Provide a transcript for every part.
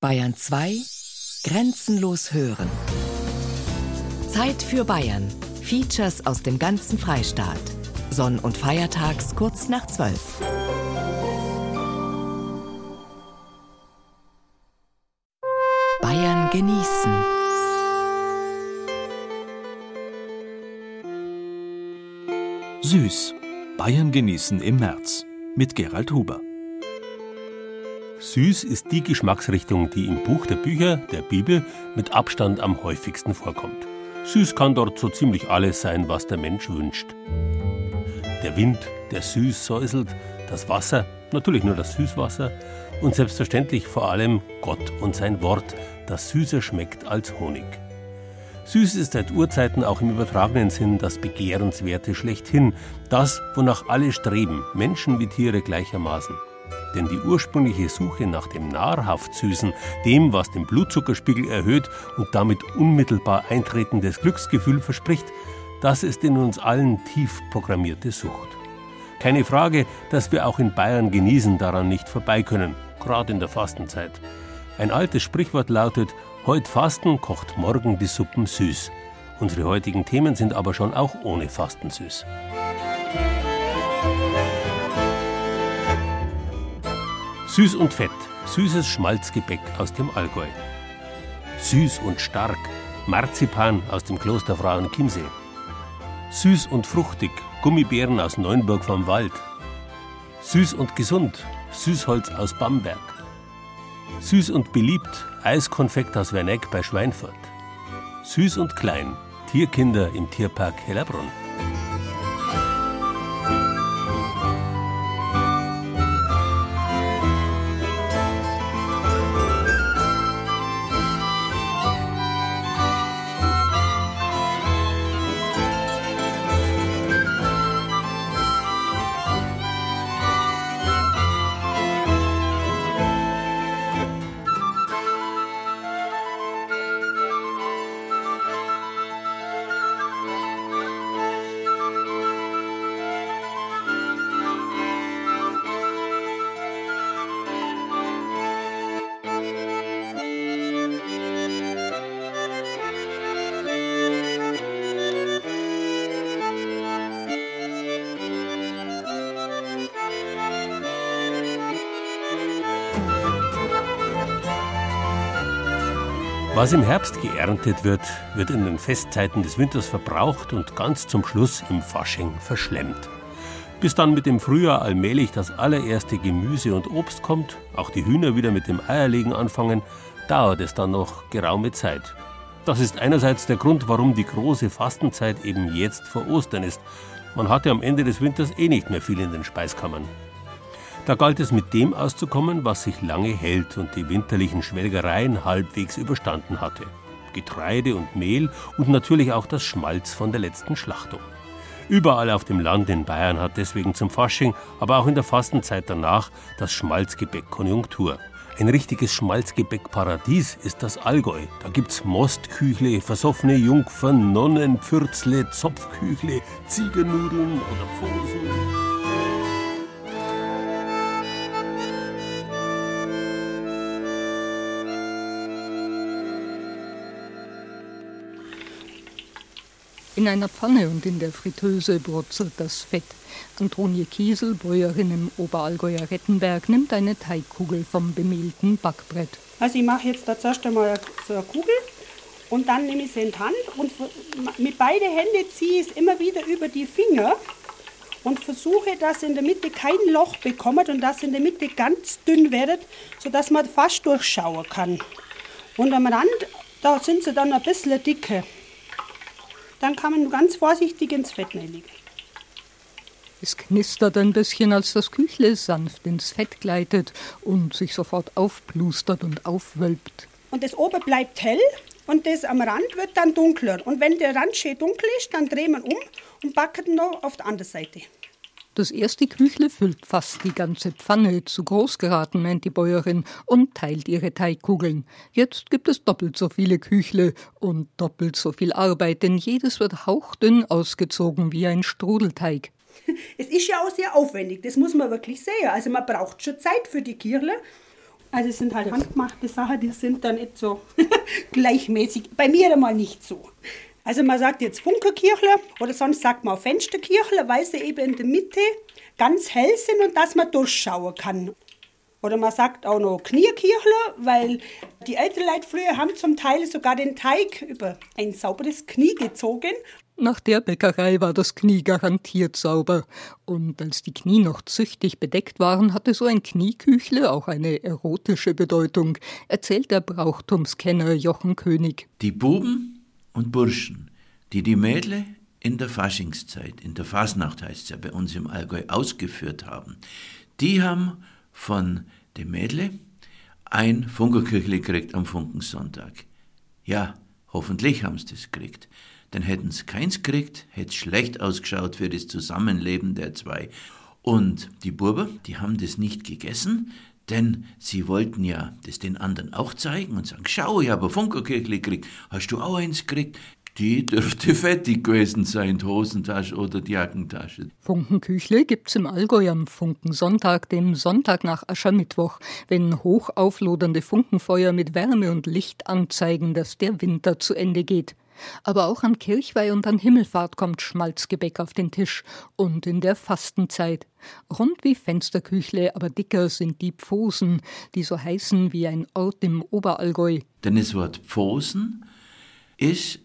Bayern 2 Grenzenlos hören. Zeit für Bayern. Features aus dem ganzen Freistaat. Sonn- und Feiertags kurz nach 12. Bayern genießen. Süß. Bayern genießen im März mit Gerald Huber. Süß ist die Geschmacksrichtung, die im Buch der Bücher der Bibel mit Abstand am häufigsten vorkommt. Süß kann dort so ziemlich alles sein, was der Mensch wünscht. Der Wind, der süß säuselt, das Wasser, natürlich nur das Süßwasser und selbstverständlich vor allem Gott und sein Wort, das süßer schmeckt als Honig. Süß ist seit Urzeiten auch im übertragenen Sinn das Begehrenswerte schlechthin, das, wonach alle streben, Menschen wie Tiere gleichermaßen. Denn die ursprüngliche Suche nach dem nahrhaft Süßen, dem, was den Blutzuckerspiegel erhöht und damit unmittelbar eintretendes Glücksgefühl verspricht, das ist in uns allen tief programmierte Sucht. Keine Frage, dass wir auch in Bayern genießen daran nicht vorbei können, gerade in der Fastenzeit. Ein altes Sprichwort lautet, Heut Fasten kocht morgen die Suppen süß. Unsere heutigen Themen sind aber schon auch ohne Fasten süß. Süß und fett, süßes Schmalzgebäck aus dem Allgäu. Süß und stark, Marzipan aus dem Kloster Frauen Chiemsee. Süß und fruchtig, Gummibären aus Neuenburg vom Wald. Süß und gesund, Süßholz aus Bamberg. Süß und beliebt, Eiskonfekt aus Werneck bei Schweinfurt. Süß und klein, Tierkinder im Tierpark Hellerbrunn. Was im Herbst geerntet wird, wird in den Festzeiten des Winters verbraucht und ganz zum Schluss im Fasching verschlemmt. Bis dann mit dem Frühjahr allmählich das allererste Gemüse und Obst kommt, auch die Hühner wieder mit dem Eierlegen anfangen, dauert es dann noch geraume Zeit. Das ist einerseits der Grund, warum die große Fastenzeit eben jetzt vor Ostern ist. Man hatte am Ende des Winters eh nicht mehr viel in den Speiskammern. Da galt es mit dem auszukommen, was sich lange hält und die winterlichen Schwelgereien halbwegs überstanden hatte. Getreide und Mehl und natürlich auch das Schmalz von der letzten Schlachtung. Überall auf dem Land in Bayern hat deswegen zum Fasching, aber auch in der Fastenzeit danach, das Schmalzgebäck Konjunktur. Ein richtiges Schmalzgebäckparadies ist das Allgäu. Da gibt's Mostküchle, versoffene Jungfern, Nonnenpfürzle, Zopfküchle, Ziegernudeln oder Pfosen. In einer Pfanne und in der Fritteuse brutzelt das Fett. Antonie Kiesel, Bäuerin im Oberallgäuer Rettenberg, nimmt eine Teigkugel vom bemehlten Backbrett. Also ich mache jetzt da zuerst einmal so eine Kugel und dann nehme ich sie in die Hand und mit beiden Händen ziehe ich es immer wieder über die Finger und versuche, dass in der Mitte kein Loch bekommt und dass in der Mitte ganz dünn wird, sodass man fast durchschauen kann. Und am Rand, da sind sie dann ein bisschen dicker. Dann kann man ganz vorsichtig ins Fett legen. Es knistert ein bisschen, als das Küchle sanft ins Fett gleitet und sich sofort aufblustert und aufwölbt. Und das oben bleibt hell und das am Rand wird dann dunkler. Und wenn der Rand schön dunkel ist, dann drehen wir um und backen noch auf der anderen Seite. Das erste Küchle füllt fast die ganze Pfanne, zu groß geraten, meint die Bäuerin, und teilt ihre Teigkugeln. Jetzt gibt es doppelt so viele Küchle und doppelt so viel Arbeit, denn jedes wird hauchdünn ausgezogen wie ein Strudelteig. Es ist ja auch sehr aufwendig, das muss man wirklich sehen. Also man braucht schon Zeit für die Kirle Also es sind halt handgemachte Sachen, die sind dann nicht so gleichmäßig. Bei mir einmal nicht so. Also man sagt jetzt Funkerkirchle oder sonst sagt man auch Fensterkirchle, weil sie eben in der Mitte ganz hell sind und dass man durchschauen kann. Oder man sagt auch noch Knierkirchle, weil die älteren Leute früher haben zum Teil sogar den Teig über ein sauberes Knie gezogen. Nach der Bäckerei war das Knie garantiert sauber. Und als die Knie noch züchtig bedeckt waren, hatte so ein Knieküchle auch eine erotische Bedeutung, erzählt der Brauchtumskenner Jochen König. Die Buben und Burschen, die die Mädle in der Faschingszeit, in der Fasnacht heißt es ja bei uns im Allgäu, ausgeführt haben, die haben von dem Mädle ein Funkerküchle gekriegt am Funkensonntag. Ja, hoffentlich haben sie das gekriegt. Denn hätten sie keins gekriegt, hätte es schlecht ausgeschaut für das Zusammenleben der zwei. Und die Burber, die haben das nicht gegessen, denn sie wollten ja das den anderen auch zeigen und sagen, schau, ich habe Funkerkirchli gekriegt, hast du auch eins gekriegt? Die dürfte fettig gewesen sein, die Hosentasche oder die Jackentasche. Funkenküchle gibt's im Allgäu am Funkensonntag, dem Sonntag nach Aschermittwoch, wenn hochauflodernde Funkenfeuer mit Wärme und Licht anzeigen, dass der Winter zu Ende geht. Aber auch an Kirchweih und an Himmelfahrt kommt Schmalzgebäck auf den Tisch und in der Fastenzeit. Rund wie Fensterküchle, aber dicker sind die Pfosen, die so heißen wie ein Ort im Oberallgäu. Denn das Wort Pfosen ist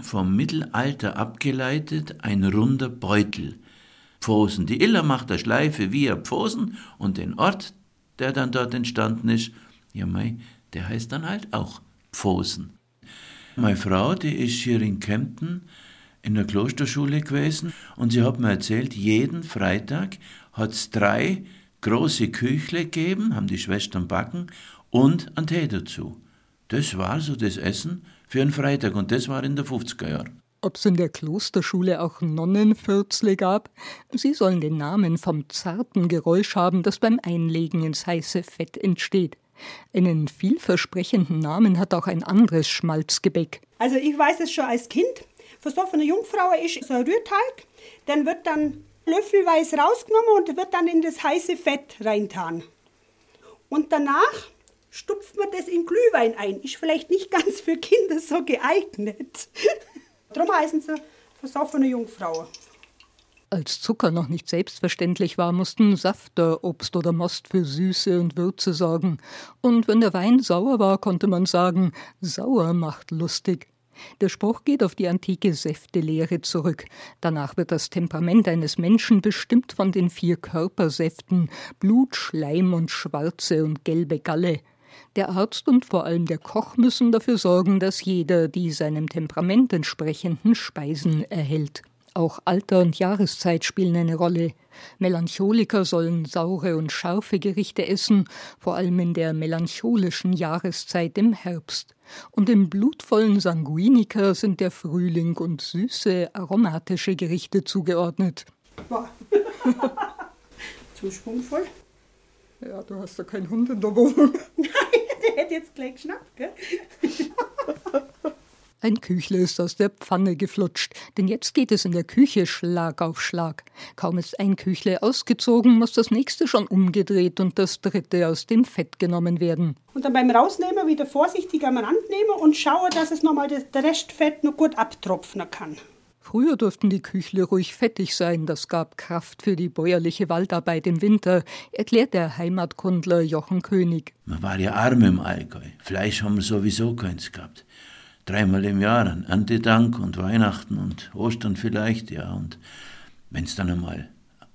vom Mittelalter abgeleitet ein runder Beutel. Pfosen. Die Iller macht eine Schleife wie ein Pfosen und den Ort, der dann dort entstanden ist, ja mei, der heißt dann halt auch Pfosen. Meine Frau, die ist hier in Kempten in der Klosterschule gewesen und sie hat mir erzählt, jeden Freitag hat es drei große Küchle gegeben, haben die Schwestern backen und einen Tee dazu. Das war so das Essen für einen Freitag und das war in der 50er Jahren. Ob es in der Klosterschule auch Nonnenfürzle gab? Sie sollen den Namen vom zarten Geräusch haben, das beim Einlegen ins heiße Fett entsteht. Einen vielversprechenden Namen hat auch ein anderes Schmalzgebäck. Also ich weiß es schon als Kind. Versoffene Jungfrau ist so ein Rührteig, dann wird dann löffelweise rausgenommen und wird dann in das heiße Fett reintan. Und danach stupft man das in Glühwein ein. Ist vielleicht nicht ganz für Kinder so geeignet. Darum heißen sie versoffene Jungfrau. Als Zucker noch nicht selbstverständlich war, mussten Safter, Obst oder Most für Süße und Würze sorgen. Und wenn der Wein sauer war, konnte man sagen, sauer macht lustig. Der Spruch geht auf die antike Säftelehre zurück. Danach wird das Temperament eines Menschen bestimmt von den vier Körpersäften Blut, Schleim und schwarze und gelbe Galle. Der Arzt und vor allem der Koch müssen dafür sorgen, dass jeder die seinem Temperament entsprechenden Speisen erhält. Auch Alter und Jahreszeit spielen eine Rolle. Melancholiker sollen saure und scharfe Gerichte essen, vor allem in der melancholischen Jahreszeit im Herbst. Und im blutvollen Sanguiniker sind der Frühling und süße, aromatische Gerichte zugeordnet. Boah. Zu schwungvoll. Ja, du hast ja keinen Hund in der Wohnung. Nein, der hätte jetzt gleich geschnappt, gell? Ein Küchle ist aus der Pfanne geflutscht, denn jetzt geht es in der Küche Schlag auf Schlag. Kaum ist ein Küchle ausgezogen, muss das nächste schon umgedreht und das dritte aus dem Fett genommen werden. Und dann beim Rausnehmen wieder vorsichtig am Rand nehmen und schauen, dass es nochmal das Restfett noch gut abtropfen kann. Früher durften die Küchle ruhig fettig sein, das gab Kraft für die bäuerliche Waldarbeit im Winter, erklärt der Heimatkundler Jochen König. Man war ja arm im Allgäu. Fleisch haben wir sowieso keins gehabt dreimal im Jahr an Erntedank und Weihnachten und Ostern vielleicht, ja. Und wenn es dann einmal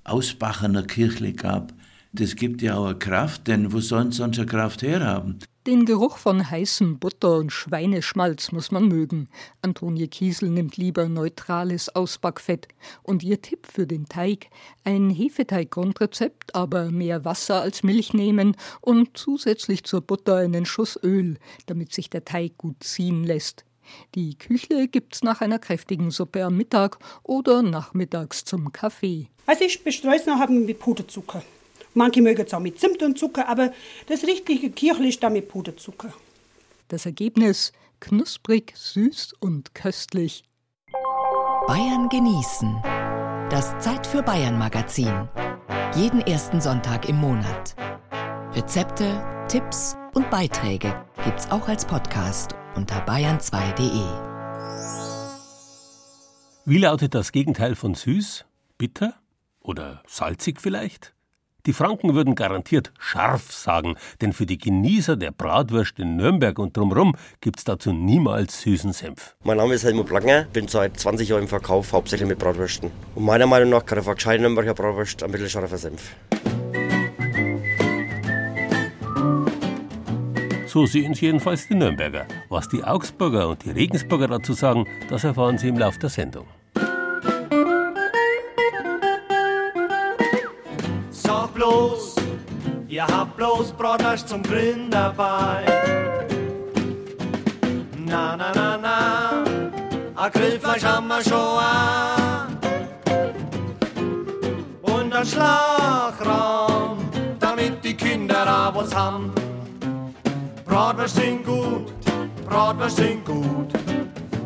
Ausbachener Kirchle gab, das gibt ja auch eine Kraft, denn wo sollen sonst eine Kraft herhaben? Den Geruch von heißem Butter und Schweineschmalz muss man mögen. Antonie Kiesel nimmt lieber neutrales Ausbackfett. Und ihr Tipp für den Teig: ein Hefeteig-Grundrezept, aber mehr Wasser als Milch nehmen und zusätzlich zur Butter einen Schuss Öl, damit sich der Teig gut ziehen lässt. Die Küchle gibt's nach einer kräftigen Suppe am Mittag oder nachmittags zum Kaffee. Also ich bestreue es noch mit Puderzucker. Manche mögen es auch mit Zimt und Zucker, aber das richtige Kirchle ist da mit Puderzucker. Das Ergebnis knusprig, süß und köstlich. Bayern genießen. Das Zeit für Bayern Magazin. Jeden ersten Sonntag im Monat. Rezepte, Tipps und Beiträge gibt's auch als Podcast unter bayern2.de. Wie lautet das Gegenteil von süß? Bitter? Oder salzig vielleicht? Die Franken würden garantiert scharf sagen, denn für die Genießer der Bratwurst in Nürnberg und drumherum gibt's dazu niemals süßen Senf. Mein Name ist Helmut Blanger, bin seit 20 Jahren im Verkauf, hauptsächlich mit Bratwürsten. Und meiner Meinung nach kann der gescheite Nürnberger Bratwurst ein bisschen scharfer Senf. So sehen es jedenfalls die Nürnberger. Was die Augsburger und die Regensburger dazu sagen, das erfahren Sie im Laufe der Sendung. Bloß, ihr habt bloß Bratwurst zum Grillen dabei. Na, na, na, na, a Grillfleisch haben wir schon an. Und ein Schlagraum, damit die Kinder da was haben. Bratwurst sind gut, Bratwurst sind gut.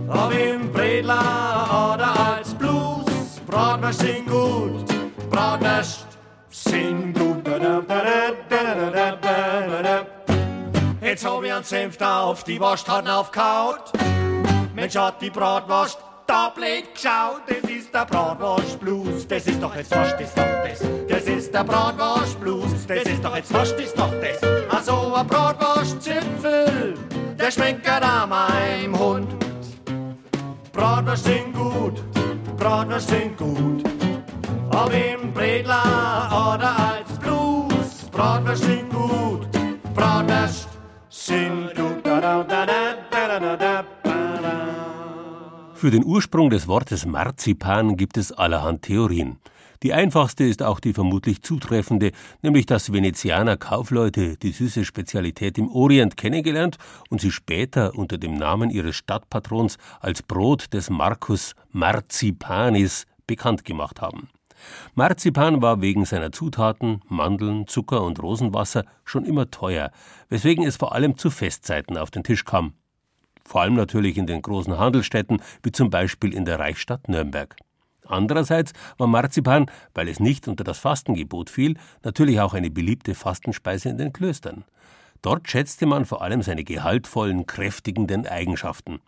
Ob im Bredler oder als Blues, Bratwurst sind gut, Bratwurst Sing gut. Jetzt hab ich einen Senf da auf die Wurst hat aufgehaut. Mensch hat die Bratwurst da blöd geschaut. Das ist der Bratwurst-Blues. Das ist doch jetzt fast ist doch das. Das ist der Bratwurst-Blues. Das ist doch jetzt fast ist doch das. Also ein Bratwurst-Zipfel, der schmeckt da meinem Hund. Bratwurst sind gut, Bratwurst sind gut. Ob im Bredler oder als Blues, Bratwurst sind gut, Bratwurst sind gut. Für den Ursprung des Wortes Marzipan gibt es allerhand Theorien. Die einfachste ist auch die vermutlich zutreffende, nämlich dass Venezianer Kaufleute die süße Spezialität im Orient kennengelernt und sie später unter dem Namen ihres Stadtpatrons als Brot des Marcus Marzipanis bekannt gemacht haben. Marzipan war wegen seiner Zutaten, Mandeln, Zucker und Rosenwasser schon immer teuer, weswegen es vor allem zu Festzeiten auf den Tisch kam. Vor allem natürlich in den großen Handelsstädten, wie zum Beispiel in der Reichsstadt Nürnberg. Andererseits war Marzipan, weil es nicht unter das Fastengebot fiel, natürlich auch eine beliebte Fastenspeise in den Klöstern. Dort schätzte man vor allem seine gehaltvollen, kräftigenden Eigenschaften.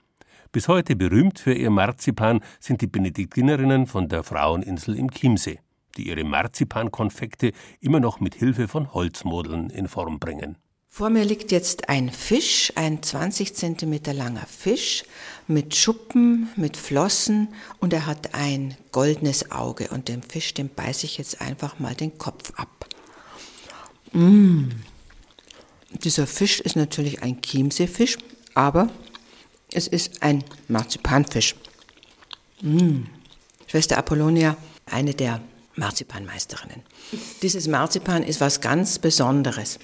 Bis heute berühmt für ihr Marzipan sind die Benediktinerinnen von der Fraueninsel im Chiemsee, die ihre Marzipankonfekte immer noch mit Hilfe von Holzmodeln in Form bringen. Vor mir liegt jetzt ein Fisch, ein 20 cm langer Fisch mit Schuppen, mit Flossen und er hat ein goldenes Auge und dem Fisch, dem beiße ich jetzt einfach mal den Kopf ab. Mmh. Dieser Fisch ist natürlich ein Chiemseefisch, aber es ist ein Marzipanfisch. Mmh. Schwester Apollonia, eine der Marzipanmeisterinnen. Dieses Marzipan ist was ganz Besonderes.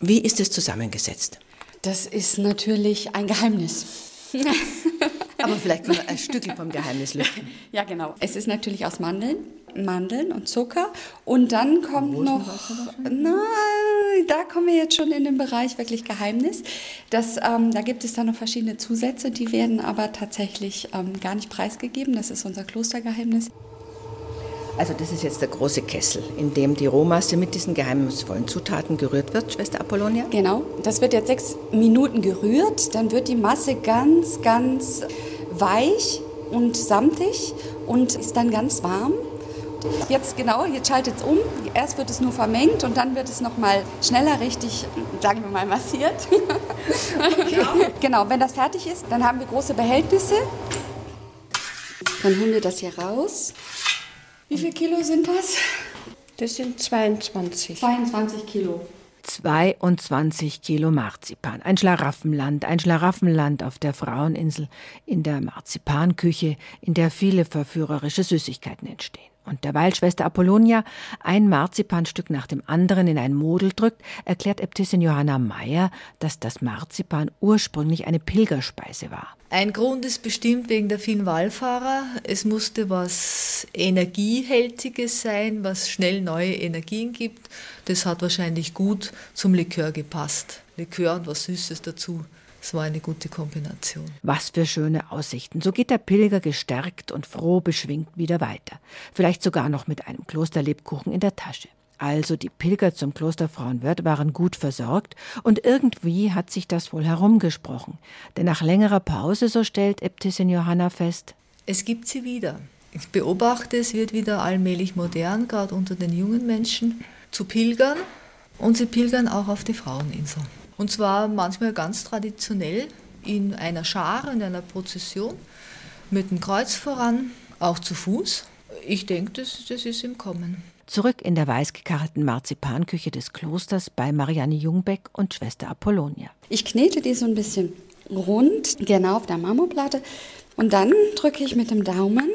Wie ist es zusammengesetzt? Das ist natürlich ein Geheimnis. Aber vielleicht wir ein Stückchen vom Geheimnis lüften. Ja, genau. Es ist natürlich aus Mandeln, Mandeln und Zucker. Und dann kommt noch. Nein, da kommen wir jetzt schon in den Bereich wirklich Geheimnis. Das, ähm, da gibt es dann noch verschiedene Zusätze, die werden aber tatsächlich ähm, gar nicht preisgegeben. Das ist unser Klostergeheimnis. Also das ist jetzt der große Kessel, in dem die Rohmasse mit diesen geheimnisvollen Zutaten gerührt wird, Schwester Apollonia? Genau, das wird jetzt sechs Minuten gerührt. Dann wird die Masse ganz, ganz weich und samtig und ist dann ganz warm. Jetzt genau, jetzt schaltet es um. Erst wird es nur vermengt und dann wird es nochmal schneller richtig, sagen wir mal, massiert. Genau. genau, wenn das fertig ist, dann haben wir große Behältnisse. Dann holen wir das hier raus. Wie viel Kilo sind das? Das sind 22. 22 Kilo. 22 Kilo Marzipan. Ein Schlaraffenland, ein Schlaraffenland auf der Fraueninsel, in der Marzipanküche, in der viele verführerische Süßigkeiten entstehen. Und derweil Schwester Apollonia ein Marzipanstück nach dem anderen in ein Model drückt, erklärt Äbtissin Johanna Meyer, dass das Marzipan ursprünglich eine Pilgerspeise war. Ein Grund ist bestimmt wegen der vielen Wallfahrer. Es musste was Energiehältiges sein, was schnell neue Energien gibt. Das hat wahrscheinlich gut zum Likör gepasst. Likör und was Süßes dazu. Es war eine gute Kombination. Was für schöne Aussichten. So geht der Pilger gestärkt und froh beschwingt wieder weiter. Vielleicht sogar noch mit einem Klosterlebkuchen in der Tasche. Also die Pilger zum Kloster Frauenwörth waren gut versorgt und irgendwie hat sich das wohl herumgesprochen. Denn nach längerer Pause, so stellt Äbtissin Johanna fest, es gibt sie wieder. Ich beobachte, es wird wieder allmählich modern, gerade unter den jungen Menschen, zu pilgern. Und sie pilgern auch auf die Fraueninsel. Und zwar manchmal ganz traditionell in einer Schar, in einer Prozession, mit dem Kreuz voran, auch zu Fuß. Ich denke, das, das ist im Kommen. Zurück in der weißgekarrten Marzipanküche des Klosters bei Marianne Jungbeck und Schwester Apollonia. Ich knete die so ein bisschen rund, genau auf der Marmorplatte. Und dann drücke ich mit dem Daumen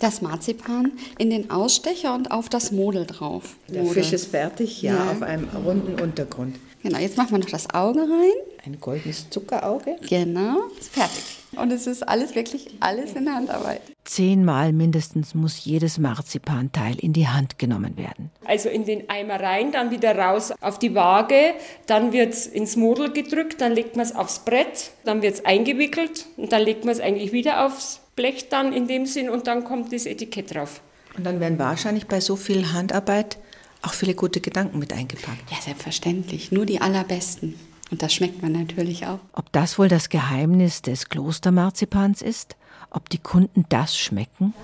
das Marzipan in den Ausstecher und auf das Model drauf. Der Model. Fisch ist fertig, ja, ja, auf einem runden Untergrund. Genau, jetzt machen wir noch das Auge rein. Ein goldenes Zuckerauge. Genau, ist fertig. Und es ist alles wirklich alles in Handarbeit. Zehnmal mindestens muss jedes Marzipanteil in die Hand genommen werden. Also in den Eimer rein, dann wieder raus auf die Waage, dann wird es ins Model gedrückt, dann legt man es aufs Brett, dann wird es eingewickelt und dann legt man es eigentlich wieder aufs Blech dann in dem Sinn und dann kommt das Etikett drauf. Und dann werden wahrscheinlich bei so viel Handarbeit auch viele gute Gedanken mit eingepackt. Ja, selbstverständlich. Nur die allerbesten. Und das schmeckt man natürlich auch. Ob das wohl das Geheimnis des Klostermarzipans ist? Ob die Kunden das schmecken?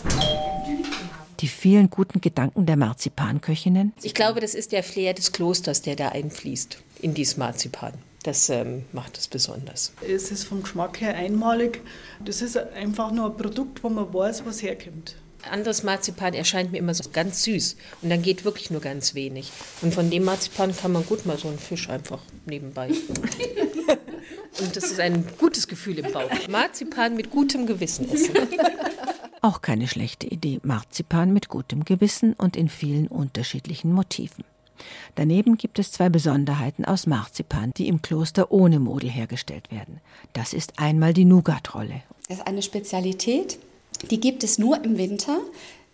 Die vielen guten Gedanken der Marzipanköchinnen? Ich glaube, das ist der Flair des Klosters, der da einfließt in dieses Marzipan. Das ähm, macht es besonders. Es ist vom Geschmack her einmalig. Das ist einfach nur ein Produkt, wo man weiß, was herkommt anderes Marzipan erscheint mir immer so ganz süß und dann geht wirklich nur ganz wenig. Und von dem Marzipan kann man gut mal so einen Fisch einfach nebenbei. und das ist ein gutes Gefühl im Bauch. Marzipan mit gutem Gewissen essen. Auch keine schlechte Idee. Marzipan mit gutem Gewissen und in vielen unterschiedlichen Motiven. Daneben gibt es zwei Besonderheiten aus Marzipan, die im Kloster ohne Model hergestellt werden. Das ist einmal die Nougat-Rolle. Das ist eine Spezialität die gibt es nur im Winter.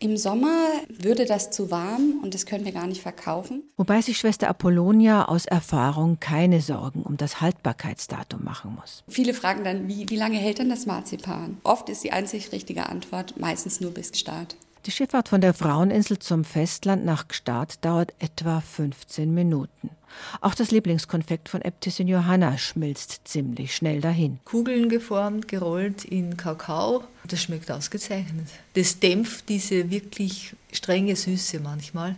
Im Sommer würde das zu warm und das können wir gar nicht verkaufen. Wobei sich Schwester Apollonia aus Erfahrung keine Sorgen um das Haltbarkeitsdatum machen muss. Viele fragen dann, wie, wie lange hält denn das Marzipan? Oft ist die einzig richtige Antwort meistens nur bis Start. Die Schifffahrt von der Fraueninsel zum Festland nach Gstaad dauert etwa 15 Minuten. Auch das Lieblingskonfekt von Äbtissin Johanna schmilzt ziemlich schnell dahin. Kugeln geformt, gerollt in Kakao. Das schmeckt ausgezeichnet. Das dämpft diese wirklich strenge Süße manchmal.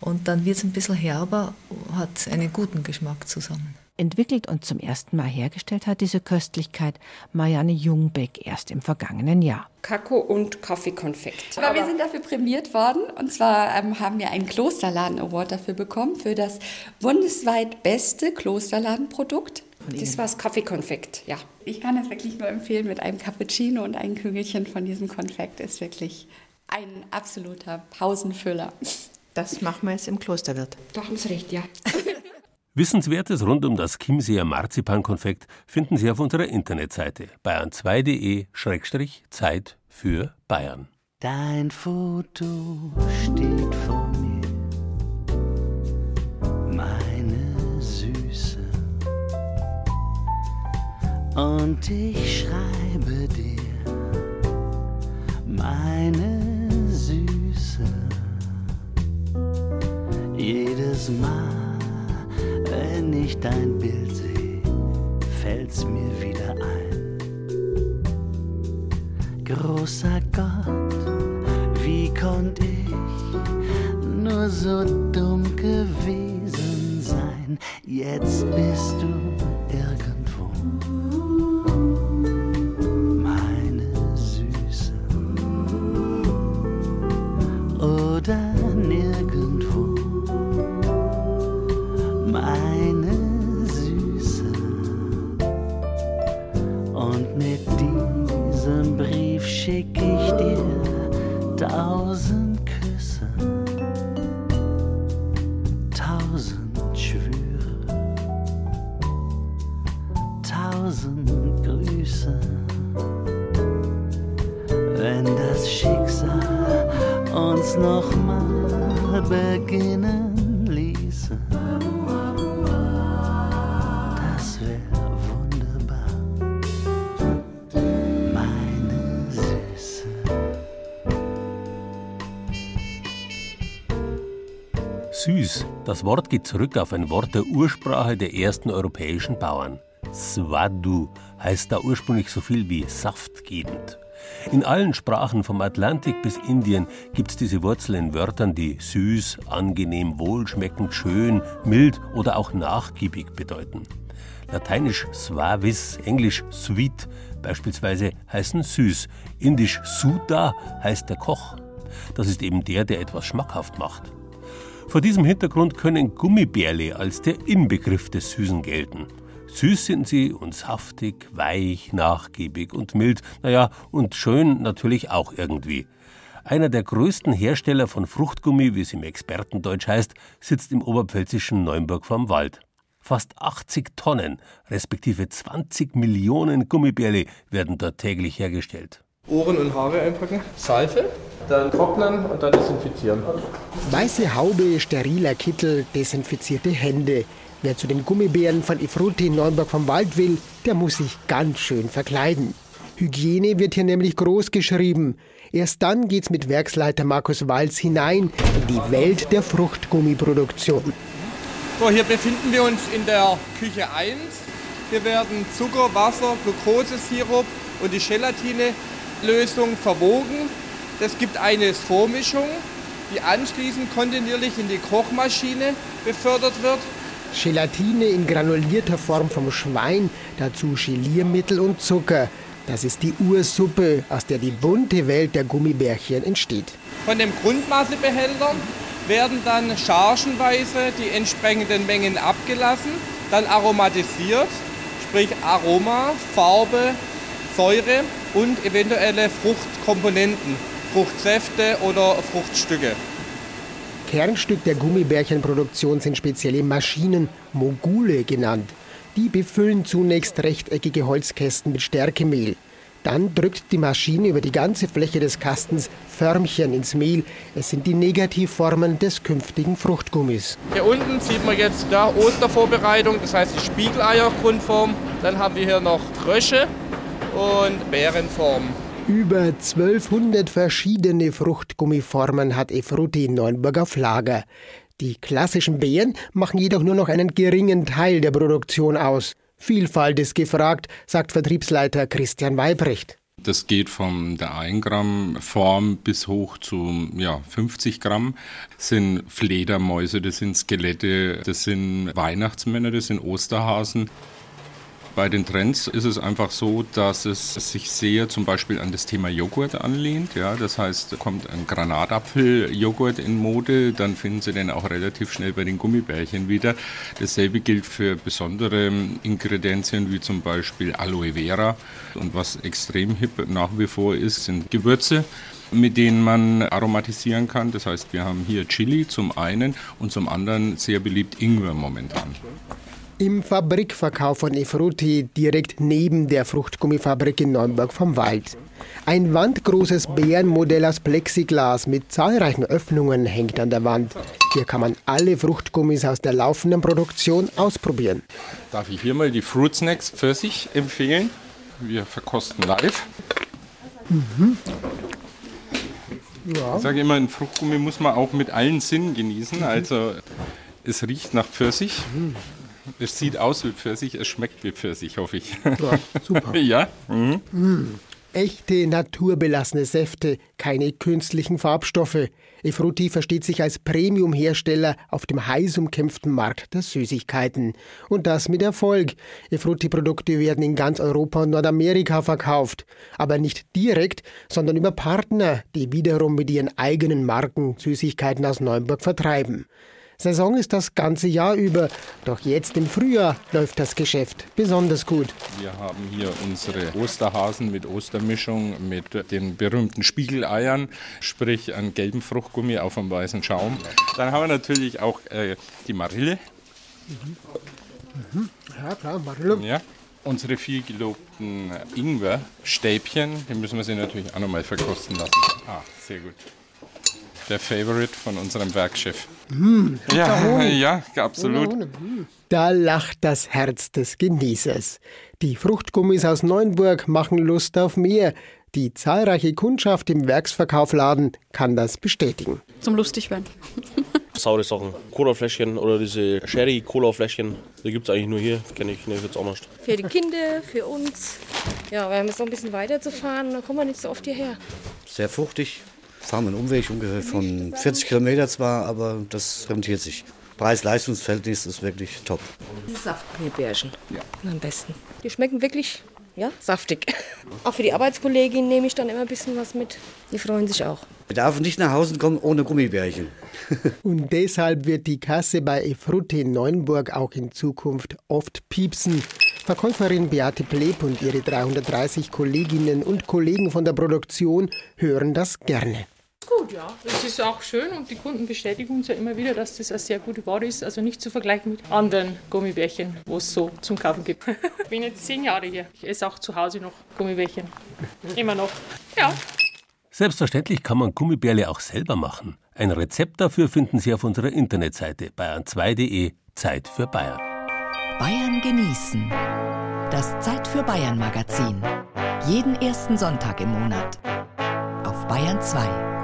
Und dann wird es ein bisschen herber, hat einen guten Geschmack zusammen. Entwickelt und zum ersten Mal hergestellt hat diese Köstlichkeit Marianne Jungbeck erst im vergangenen Jahr. Kakao und Kaffeekonfekt. Aber, Aber wir sind dafür prämiert worden und zwar ähm, haben wir einen Klosterladen Award dafür bekommen für das bundesweit beste Klosterladenprodukt. Das war das Kaffeekonfekt, ja. Ich kann es wirklich nur empfehlen mit einem Cappuccino und einem Kügelchen von diesem Konfekt ist wirklich ein absoluter Pausenfüller. Das machen wir jetzt im Klosterwirt. Da haben Sie recht, ja. Wissenswertes rund um das Chiemseer Marzipankonfekt finden Sie auf unserer Internetseite bayern2.de-zeit für Bayern. Dein Foto steht vor mir, meine Süße. Und ich schreibe dir, meine Süße. Jedes Mal ich dein Bild sehe, fällt's mir wieder ein. Großer Gott, wie konnt ich nur so dumm gewesen sein? Jetzt bist du irgendwo. Wort geht zurück auf ein Wort der Ursprache der ersten europäischen Bauern. Swadu heißt da ursprünglich so viel wie saftgebend. In allen Sprachen vom Atlantik bis Indien gibt es diese Wurzel in Wörtern, die süß, angenehm, wohlschmeckend, schön, mild oder auch nachgiebig bedeuten. Lateinisch suavis, Englisch sweet beispielsweise heißen süß, Indisch Suda heißt der Koch. Das ist eben der, der etwas schmackhaft macht. Vor diesem Hintergrund können Gummibärle als der Inbegriff des Süßen gelten. Süß sind sie und saftig, weich, nachgiebig und mild, naja, und schön natürlich auch irgendwie. Einer der größten Hersteller von Fruchtgummi, wie es im Expertendeutsch heißt, sitzt im oberpfälzischen Neuenburg vorm Wald. Fast 80 Tonnen, respektive 20 Millionen Gummibärle werden dort täglich hergestellt. Ohren und Haare einpacken, Seife, dann trocknen und dann desinfizieren. Weiße Haube, steriler Kittel, desinfizierte Hände. Wer zu den Gummibären von Ifruti Neuenburg vom Wald will, der muss sich ganz schön verkleiden. Hygiene wird hier nämlich groß geschrieben. Erst dann geht's mit Werksleiter Markus Walz hinein in die Welt der Fruchtgummiproduktion. So, hier befinden wir uns in der Küche 1. Hier werden Zucker, Wasser, Glukosesirup und die Gelatinelösung verwogen. Das gibt eine Vormischung, die anschließend kontinuierlich in die Kochmaschine befördert wird. Gelatine in granulierter Form vom Schwein, dazu Geliermittel und Zucker. Das ist die Ursuppe, aus der die bunte Welt der Gummibärchen entsteht. Von den Grundmassebehältern werden dann chargenweise die entsprechenden Mengen abgelassen, dann aromatisiert, sprich Aroma, Farbe, Säure und eventuelle Fruchtkomponenten, Fruchtsäfte oder Fruchtstücke. Kernstück der Gummibärchenproduktion sind spezielle Maschinen, Mogule genannt. Die befüllen zunächst rechteckige Holzkästen mit Stärkemehl. Dann drückt die Maschine über die ganze Fläche des Kastens Förmchen ins Mehl. Es sind die Negativformen des künftigen Fruchtgummis. Hier unten sieht man jetzt da Ostervorbereitung, das heißt die Spiegeleiergrundform. Dann haben wir hier noch Frösche und Bärenform. Über 1200 verschiedene Fruchtgummiformen hat Efruti in Neuenburg auf Lager. Die klassischen Beeren machen jedoch nur noch einen geringen Teil der Produktion aus. Vielfalt ist gefragt, sagt Vertriebsleiter Christian Weibrecht. Das geht von der 1 Gramm Form bis hoch zu ja, 50 Gramm. Das sind Fledermäuse, das sind Skelette, das sind Weihnachtsmänner, das sind Osterhasen. Bei den Trends ist es einfach so, dass es sich sehr zum Beispiel an das Thema Joghurt anlehnt. Ja, das heißt, kommt ein Granatapfeljoghurt in Mode, dann finden Sie den auch relativ schnell bei den Gummibärchen wieder. Dasselbe gilt für besondere Ingredienzien wie zum Beispiel Aloe Vera. Und was extrem hip nach wie vor ist, sind Gewürze mit denen man aromatisieren kann. Das heißt, wir haben hier Chili zum einen und zum anderen sehr beliebt Ingwer momentan. Im Fabrikverkauf von Efruti direkt neben der Fruchtgummifabrik in Neuenburg vom Wald. Ein wandgroßes Bärenmodell aus Plexiglas mit zahlreichen Öffnungen hängt an der Wand. Hier kann man alle Fruchtgummis aus der laufenden Produktion ausprobieren. Darf ich hier mal die Fruit Snacks Pfirsich empfehlen? Wir verkosten live. Mhm. Ja. Ich sage immer, ein Fruchtgummi muss man auch mit allen Sinnen genießen. Also es riecht nach Pfirsich. Mhm. Es sieht aus wie Pfirsich, es schmeckt wie Pfirsich, hoffe ich. Ja, super. ja? Mhm. Mm. Echte, naturbelassene Säfte, keine künstlichen Farbstoffe. Efruti versteht sich als Premium-Hersteller auf dem heiß umkämpften Markt der Süßigkeiten. Und das mit Erfolg. Efruti-Produkte werden in ganz Europa und Nordamerika verkauft. Aber nicht direkt, sondern über Partner, die wiederum mit ihren eigenen Marken Süßigkeiten aus Neuenburg vertreiben. Saison ist das ganze Jahr über, doch jetzt im Frühjahr läuft das Geschäft besonders gut. Wir haben hier unsere Osterhasen mit Ostermischung, mit den berühmten Spiegeleiern, sprich an gelben Fruchtgummi auf einem weißen Schaum. Dann haben wir natürlich auch äh, die Marille. Mhm. Mhm. Ja, klar, Marille. Ja. Unsere viel gelobten Ingwer-Stäbchen, die müssen wir sie natürlich auch nochmal verkosten lassen. Ah, sehr gut der Favorite von unserem Werkchef. Mm, ja, ja, absolut. Da lacht das Herz des Genießers. Die Fruchtgummis aus Neuenburg machen Lust auf mehr. Die zahlreiche Kundschaft im Werksverkaufladen kann das bestätigen. Zum Lustigwerden. saure Sachen. Cola-Fläschchen oder diese Sherry-Cola-Fläschchen, die gibt es eigentlich nur hier, kenne ich nicht jetzt anders. Für die Kinder, für uns. Ja, wir haben jetzt noch ein bisschen weiter zu fahren, dann kommen wir nicht so oft hierher. Sehr fruchtig. Fahren wir einen Umweg ungefähr von 40 Kilometer zwar, aber das rentiert sich. Preis-Leistungs-Verhältnis ist wirklich top. Saftgummibärchen ja. am besten. Die schmecken wirklich ja, saftig. Auch für die Arbeitskollegin nehme ich dann immer ein bisschen was mit. Die freuen sich auch. Wir dürfen nicht nach Hause kommen ohne Gummibärchen. Und deshalb wird die Kasse bei Efrute in Neuenburg auch in Zukunft oft piepsen. Verkäuferin Beate Pleb und ihre 330 Kolleginnen und Kollegen von der Produktion hören das gerne gut, ja. Es ist auch schön und die Kunden bestätigen uns ja immer wieder, dass das eine sehr gute Ware ist. Also nicht zu vergleichen mit anderen Gummibärchen, wo es so zum Kaufen gibt. ich bin jetzt zehn Jahre hier. Ich esse auch zu Hause noch Gummibärchen. Immer noch. Ja. Selbstverständlich kann man Gummibärle auch selber machen. Ein Rezept dafür finden Sie auf unserer Internetseite bayern2.de Zeit für Bayern. Bayern genießen. Das Zeit für Bayern Magazin. Jeden ersten Sonntag im Monat. Auf Bayern 2.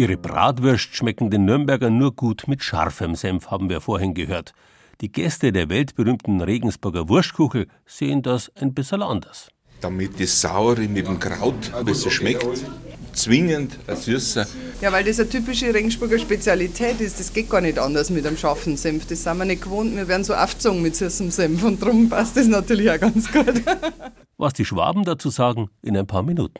Ihre Bratwürst schmecken den Nürnbergern nur gut mit scharfem Senf, haben wir vorhin gehört. Die Gäste der weltberühmten Regensburger Wurstkuchel sehen das ein bisschen anders. Damit das Saure mit dem Kraut besser schmeckt, zwingend ein süßer. Ja, weil das eine typische Regensburger Spezialität ist. Das geht gar nicht anders mit einem scharfen Senf. Das sind wir nicht gewohnt. Wir werden so aufgezogen mit süßem Senf und darum passt das natürlich auch ganz gut. Was die Schwaben dazu sagen, in ein paar Minuten.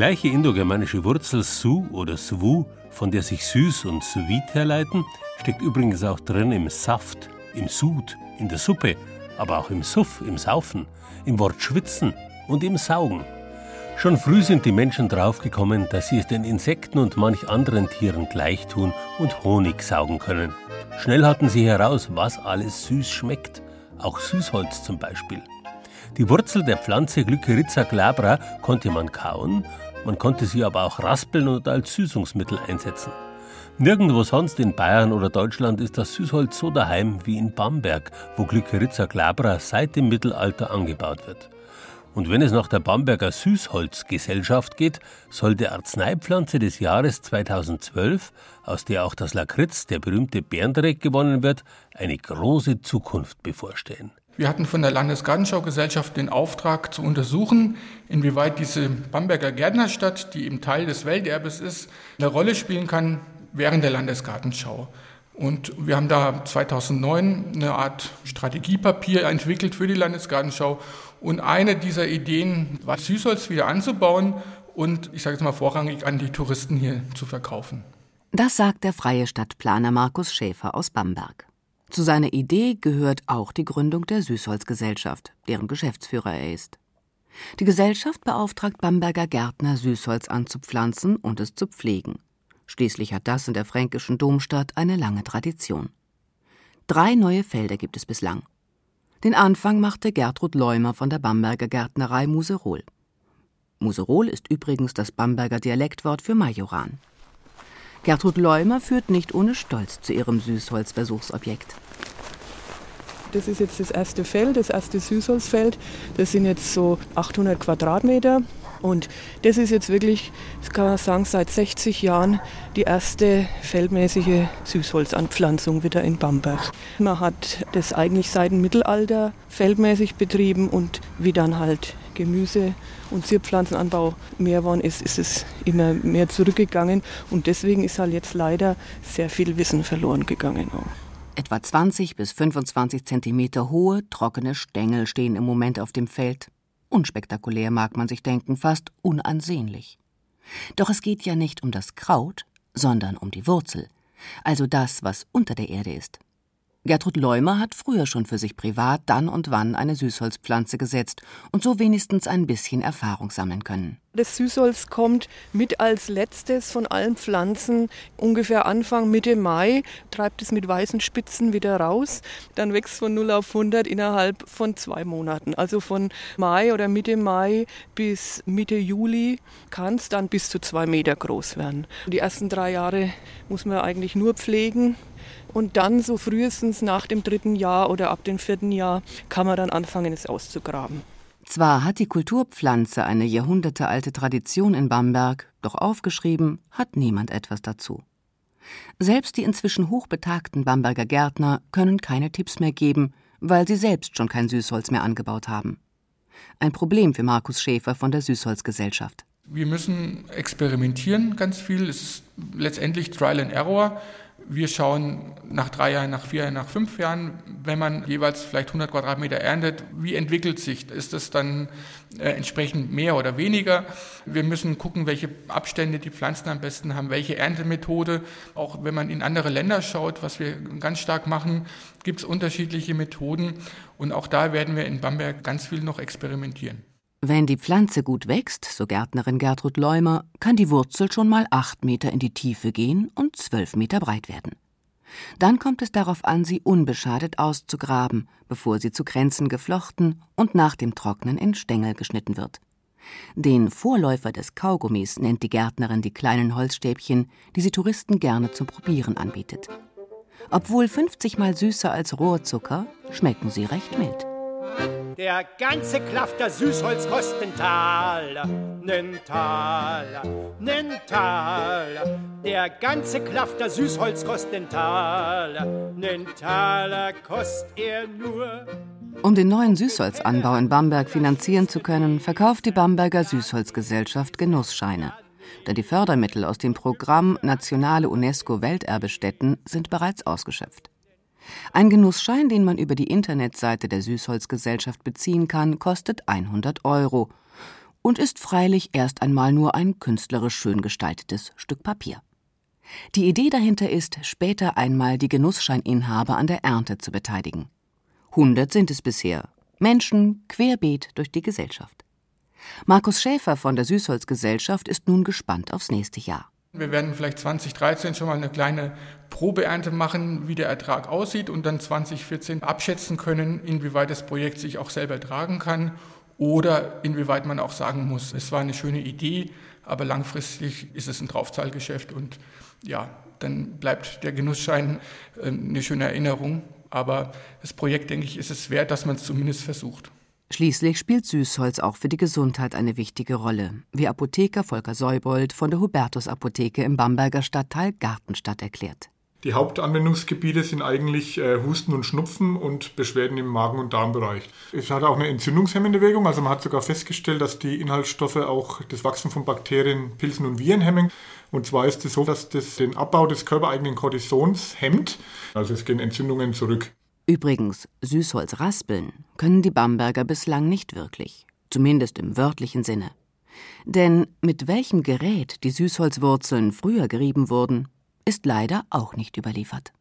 Gleiche indogermanische Wurzel su oder swu, von der sich süß und sweet herleiten, steckt übrigens auch drin im Saft, im Sud, in der Suppe, aber auch im Suff, im Saufen, im Wort schwitzen und im Saugen. Schon früh sind die Menschen draufgekommen, dass sie es den Insekten und manch anderen Tieren gleich tun und Honig saugen können. Schnell hatten sie heraus, was alles süß schmeckt, auch Süßholz zum Beispiel. Die Wurzel der Pflanze Glycyrrhiza glabra konnte man kauen, man konnte sie aber auch raspeln und als Süßungsmittel einsetzen. Nirgendwo sonst in Bayern oder Deutschland ist das Süßholz so daheim wie in Bamberg, wo Glycyrrhiza glabra seit dem Mittelalter angebaut wird. Und wenn es nach der Bamberger Süßholzgesellschaft geht, soll der Arzneipflanze des Jahres 2012, aus der auch das Lakritz, der berühmte Berndreck, gewonnen wird, eine große Zukunft bevorstehen. Wir hatten von der Landesgartenschaugesellschaft den Auftrag zu untersuchen, inwieweit diese Bamberger Gärtnerstadt, die eben Teil des Welterbes ist, eine Rolle spielen kann während der Landesgartenschau. Und wir haben da 2009 eine Art Strategiepapier entwickelt für die Landesgartenschau. Und eine dieser Ideen war, Süßholz wieder anzubauen und, ich sage jetzt mal, vorrangig an die Touristen hier zu verkaufen. Das sagt der freie Stadtplaner Markus Schäfer aus Bamberg. Zu seiner Idee gehört auch die Gründung der Süßholzgesellschaft, deren Geschäftsführer er ist. Die Gesellschaft beauftragt Bamberger Gärtner, Süßholz anzupflanzen und es zu pflegen. Schließlich hat das in der fränkischen Domstadt eine lange Tradition. Drei neue Felder gibt es bislang. Den Anfang machte Gertrud Leumer von der Bamberger Gärtnerei Muserol. Muserol ist übrigens das Bamberger Dialektwort für Majoran. Gertrud Leumer führt nicht ohne Stolz zu ihrem Süßholzversuchsobjekt. Das ist jetzt das erste Feld, das erste Süßholzfeld. Das sind jetzt so 800 Quadratmeter. Und das ist jetzt wirklich, das kann man sagen, seit 60 Jahren die erste feldmäßige Süßholzanpflanzung wieder in Bamberg. Man hat das eigentlich seit dem Mittelalter feldmäßig betrieben und wie dann halt Gemüse- und Zierpflanzenanbau mehr geworden ist, ist es immer mehr zurückgegangen. Und deswegen ist halt jetzt leider sehr viel Wissen verloren gegangen. Etwa 20 bis 25 Zentimeter hohe, trockene Stängel stehen im Moment auf dem Feld. Unspektakulär mag man sich denken, fast unansehnlich. Doch es geht ja nicht um das Kraut, sondern um die Wurzel, also das, was unter der Erde ist. Gertrud Leumer hat früher schon für sich privat dann und wann eine Süßholzpflanze gesetzt und so wenigstens ein bisschen Erfahrung sammeln können. Das Süßholz kommt mit als letztes von allen Pflanzen ungefähr Anfang Mitte Mai, treibt es mit weißen Spitzen wieder raus, dann wächst von 0 auf 100 innerhalb von zwei Monaten. Also von Mai oder Mitte Mai bis Mitte Juli kann es dann bis zu zwei Meter groß werden. Die ersten drei Jahre muss man eigentlich nur pflegen, und dann so frühestens nach dem dritten Jahr oder ab dem vierten Jahr kann man dann anfangen, es auszugraben. Zwar hat die Kulturpflanze eine jahrhundertealte Tradition in Bamberg, doch aufgeschrieben hat niemand etwas dazu. Selbst die inzwischen hochbetagten Bamberger Gärtner können keine Tipps mehr geben, weil sie selbst schon kein Süßholz mehr angebaut haben. Ein Problem für Markus Schäfer von der Süßholzgesellschaft. Wir müssen experimentieren ganz viel. Es ist letztendlich Trial and Error. Wir schauen nach drei Jahren, nach vier Jahren, nach fünf Jahren, wenn man jeweils vielleicht 100 Quadratmeter erntet, wie entwickelt sich? Ist das dann äh, entsprechend mehr oder weniger? Wir müssen gucken, welche Abstände die Pflanzen am besten haben, welche Erntemethode. Auch wenn man in andere Länder schaut, was wir ganz stark machen, gibt es unterschiedliche Methoden. Und auch da werden wir in Bamberg ganz viel noch experimentieren. Wenn die Pflanze gut wächst, so Gärtnerin Gertrud Leumer, kann die Wurzel schon mal acht Meter in die Tiefe gehen und zwölf Meter breit werden. Dann kommt es darauf an, sie unbeschadet auszugraben, bevor sie zu Grenzen geflochten und nach dem Trocknen in Stängel geschnitten wird. Den Vorläufer des Kaugummis nennt die Gärtnerin die kleinen Holzstäbchen, die sie Touristen gerne zum Probieren anbietet. Obwohl 50 mal süßer als Rohrzucker, schmecken sie recht mild. Der ganze Klafter Süßholz kostet nen Taler, nen Taler, nen Taler. Der ganze Klafter Süßholz kostet nen Taler, nen Taler kost er nur. Um den neuen Süßholzanbau in Bamberg finanzieren zu können, verkauft die Bamberger Süßholzgesellschaft Genussscheine. Denn die Fördermittel aus dem Programm Nationale UNESCO-Welterbestätten sind bereits ausgeschöpft. Ein Genussschein, den man über die Internetseite der Süßholzgesellschaft beziehen kann, kostet 100 Euro und ist freilich erst einmal nur ein künstlerisch schön gestaltetes Stück Papier. Die Idee dahinter ist, später einmal die Genussscheininhaber an der Ernte zu beteiligen. 100 sind es bisher, Menschen querbeet durch die Gesellschaft. Markus Schäfer von der Süßholzgesellschaft ist nun gespannt aufs nächste Jahr. Wir werden vielleicht 2013 schon mal eine kleine Probeernte machen, wie der Ertrag aussieht und dann 2014 abschätzen können, inwieweit das Projekt sich auch selber tragen kann oder inwieweit man auch sagen muss, es war eine schöne Idee, aber langfristig ist es ein Draufzahlgeschäft und ja, dann bleibt der Genussschein äh, eine schöne Erinnerung. Aber das Projekt, denke ich, ist es wert, dass man es zumindest versucht. Schließlich spielt Süßholz auch für die Gesundheit eine wichtige Rolle, wie Apotheker Volker Seubold von der Hubertus Apotheke im Bamberger Stadtteil Gartenstadt erklärt. Die Hauptanwendungsgebiete sind eigentlich äh, Husten und Schnupfen und Beschwerden im Magen- und Darmbereich. Es hat auch eine entzündungshemmende Wirkung, also man hat sogar festgestellt, dass die Inhaltsstoffe auch das Wachstum von Bakterien, Pilzen und Viren hemmen. Und zwar ist es so, dass das den Abbau des körpereigenen Cortisons hemmt, also es gehen Entzündungen zurück. Übrigens, Süßholz raspeln können die Bamberger bislang nicht wirklich, zumindest im wörtlichen Sinne. Denn mit welchem Gerät die Süßholzwurzeln früher gerieben wurden, ist leider auch nicht überliefert.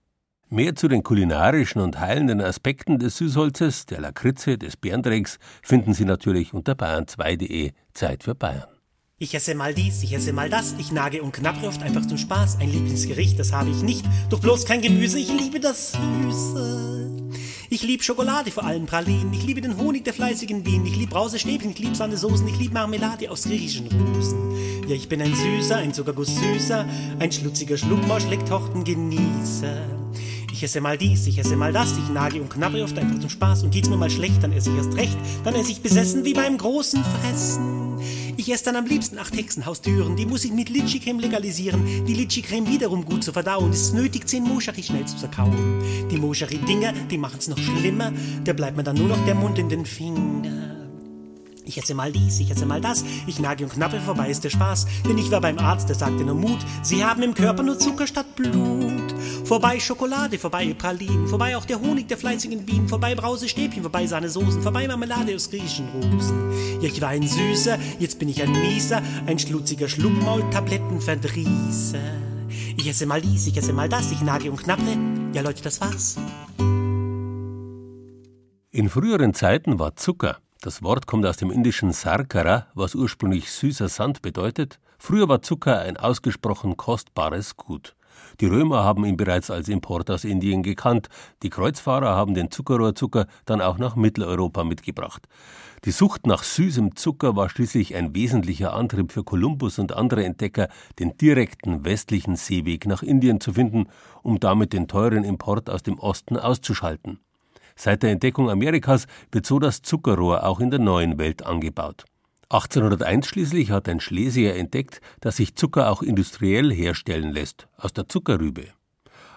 Mehr zu den kulinarischen und heilenden Aspekten des Süßholzes, der Lakritze, des Bärendrecks finden Sie natürlich unter bayern2.de Zeit für Bayern. Ich esse mal dies, ich esse mal das, ich nage und knabbere oft einfach zum Spaß. Ein Lieblingsgericht, das habe ich nicht, doch bloß kein Gemüse, ich liebe das Süße. Ich lieb Schokolade, vor allem Pralinen, ich liebe den Honig der fleißigen Bienen, ich lieb Brausestäbchen, ich lieb Sahnesoßen, ich lieb Marmelade aus griechischen Rosen. Ja, ich bin ein Süßer, ein Zuckerguss Süßer, ein schlutziger Schluckmausch, Lecktochten Genießer. Ich esse mal dies, ich esse mal das, ich nage und knabbere oft einfach zum Spaß und geht's mir mal schlecht, dann esse ich erst recht, dann esse ich besessen wie beim großen Fressen. Ich esse dann am liebsten acht Hexenhaustüren, die muss ich mit Litschi-Creme legalisieren. Die Litschi-Creme wiederum gut zu verdauen, ist nötig, zehn Moschari schnell zu zerkauen. Die Moschari-Dinger, die machen's noch schlimmer, da bleibt mir dann nur noch der Mund in den Finger. Ich esse mal dies, ich esse mal das, ich nage und knappe, vorbei ist der Spaß. Denn ich war beim Arzt, der sagte nur Mut, Sie haben im Körper nur Zucker statt Blut. Vorbei Schokolade, vorbei Pralinen, vorbei auch der Honig der fleißigen Bienen, vorbei Brausestäbchen, vorbei Sahnesoßen, vorbei Marmelade aus griechischen Rosen. Ja, ich war ein Süßer, jetzt bin ich ein Mieser, ein schlutziger Schluckmaul, Tablettenverdrießer. Ich esse mal dies, ich esse mal das, ich nage und knappe, ja Leute, das war's. In früheren Zeiten war Zucker das Wort kommt aus dem indischen Sarkara, was ursprünglich süßer Sand bedeutet. Früher war Zucker ein ausgesprochen kostbares Gut. Die Römer haben ihn bereits als Import aus Indien gekannt. Die Kreuzfahrer haben den Zuckerrohrzucker dann auch nach Mitteleuropa mitgebracht. Die Sucht nach süßem Zucker war schließlich ein wesentlicher Antrieb für Kolumbus und andere Entdecker, den direkten westlichen Seeweg nach Indien zu finden, um damit den teuren Import aus dem Osten auszuschalten. Seit der Entdeckung Amerikas wird so das Zuckerrohr auch in der neuen Welt angebaut. 1801 schließlich hat ein Schlesier entdeckt, dass sich Zucker auch industriell herstellen lässt, aus der Zuckerrübe.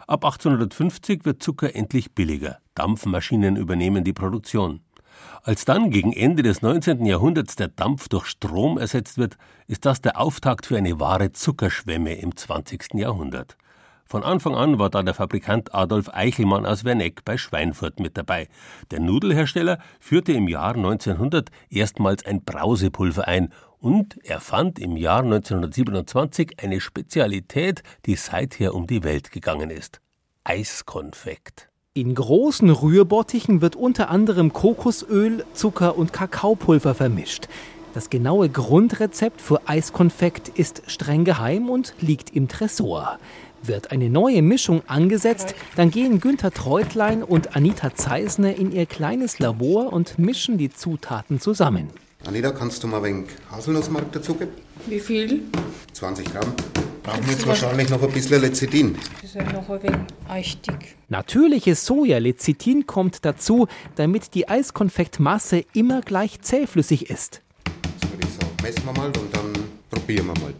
Ab 1850 wird Zucker endlich billiger. Dampfmaschinen übernehmen die Produktion. Als dann gegen Ende des 19. Jahrhunderts der Dampf durch Strom ersetzt wird, ist das der Auftakt für eine wahre Zuckerschwemme im 20. Jahrhundert. Von Anfang an war da der Fabrikant Adolf Eichelmann aus Werneck bei Schweinfurt mit dabei. Der Nudelhersteller führte im Jahr 1900 erstmals ein Brausepulver ein und erfand im Jahr 1927 eine Spezialität, die seither um die Welt gegangen ist. Eiskonfekt. In großen Rührbottichen wird unter anderem Kokosöl, Zucker und Kakaopulver vermischt. Das genaue Grundrezept für Eiskonfekt ist streng geheim und liegt im Tresor. Wird eine neue Mischung angesetzt, dann gehen Günther Treutlein und Anita Zeisner in ihr kleines Labor und mischen die Zutaten zusammen. Anita, kannst du mal ein wenig Haselnussmark dazugeben? Wie viel? 20 Gramm. Brauchen wir jetzt wahrscheinlich noch ein bisschen Lecithin. Das ist ja noch ein wenig eichtig. Natürliches Sojalecithin kommt dazu, damit die Eiskonfektmasse immer gleich zähflüssig ist. Jetzt würde ich sagen, messen wir mal und dann probieren wir mal.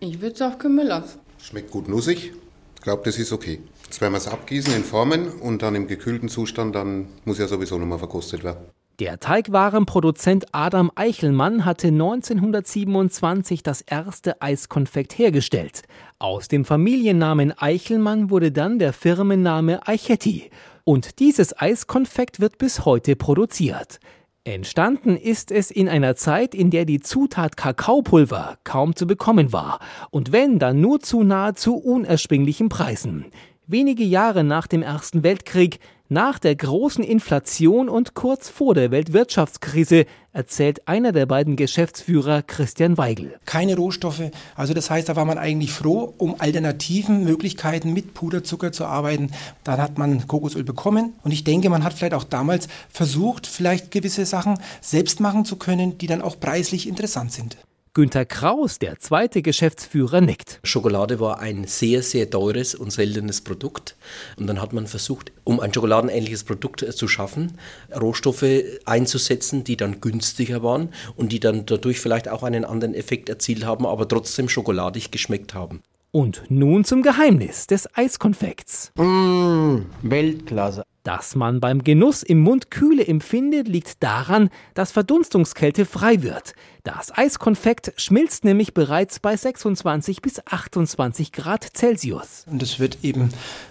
Ich würde es auch kümmern lassen. Schmeckt gut nussig. Ich glaube, das ist okay. Jetzt werden wir es abgießen in Formen und dann im gekühlten Zustand, dann muss ja sowieso nochmal verkostet werden. Der Teigwarenproduzent Adam Eichelmann hatte 1927 das erste Eiskonfekt hergestellt. Aus dem Familiennamen Eichelmann wurde dann der Firmenname Eichetti. Und dieses Eiskonfekt wird bis heute produziert. Entstanden ist es in einer Zeit, in der die Zutat Kakaopulver kaum zu bekommen war und wenn, dann nur zu nahezu unerschwinglichen Preisen. Wenige Jahre nach dem Ersten Weltkrieg, nach der großen Inflation und kurz vor der Weltwirtschaftskrise, erzählt einer der beiden Geschäftsführer Christian Weigel. Keine Rohstoffe, also das heißt, da war man eigentlich froh um alternativen Möglichkeiten mit Puderzucker zu arbeiten. Dann hat man Kokosöl bekommen und ich denke, man hat vielleicht auch damals versucht, vielleicht gewisse Sachen selbst machen zu können, die dann auch preislich interessant sind. Günter Kraus, der zweite Geschäftsführer, nickt. Schokolade war ein sehr, sehr teures und seltenes Produkt. Und dann hat man versucht, um ein schokoladenähnliches Produkt äh, zu schaffen, Rohstoffe einzusetzen, die dann günstiger waren und die dann dadurch vielleicht auch einen anderen Effekt erzielt haben, aber trotzdem schokoladig geschmeckt haben. Und nun zum Geheimnis des Eiskonfekts. Mmh, Weltklasse. Dass man beim Genuss im Mund Kühle empfindet, liegt daran, dass Verdunstungskälte frei wird. Das Eiskonfekt schmilzt nämlich bereits bei 26 bis 28 Grad Celsius. Und es wird eben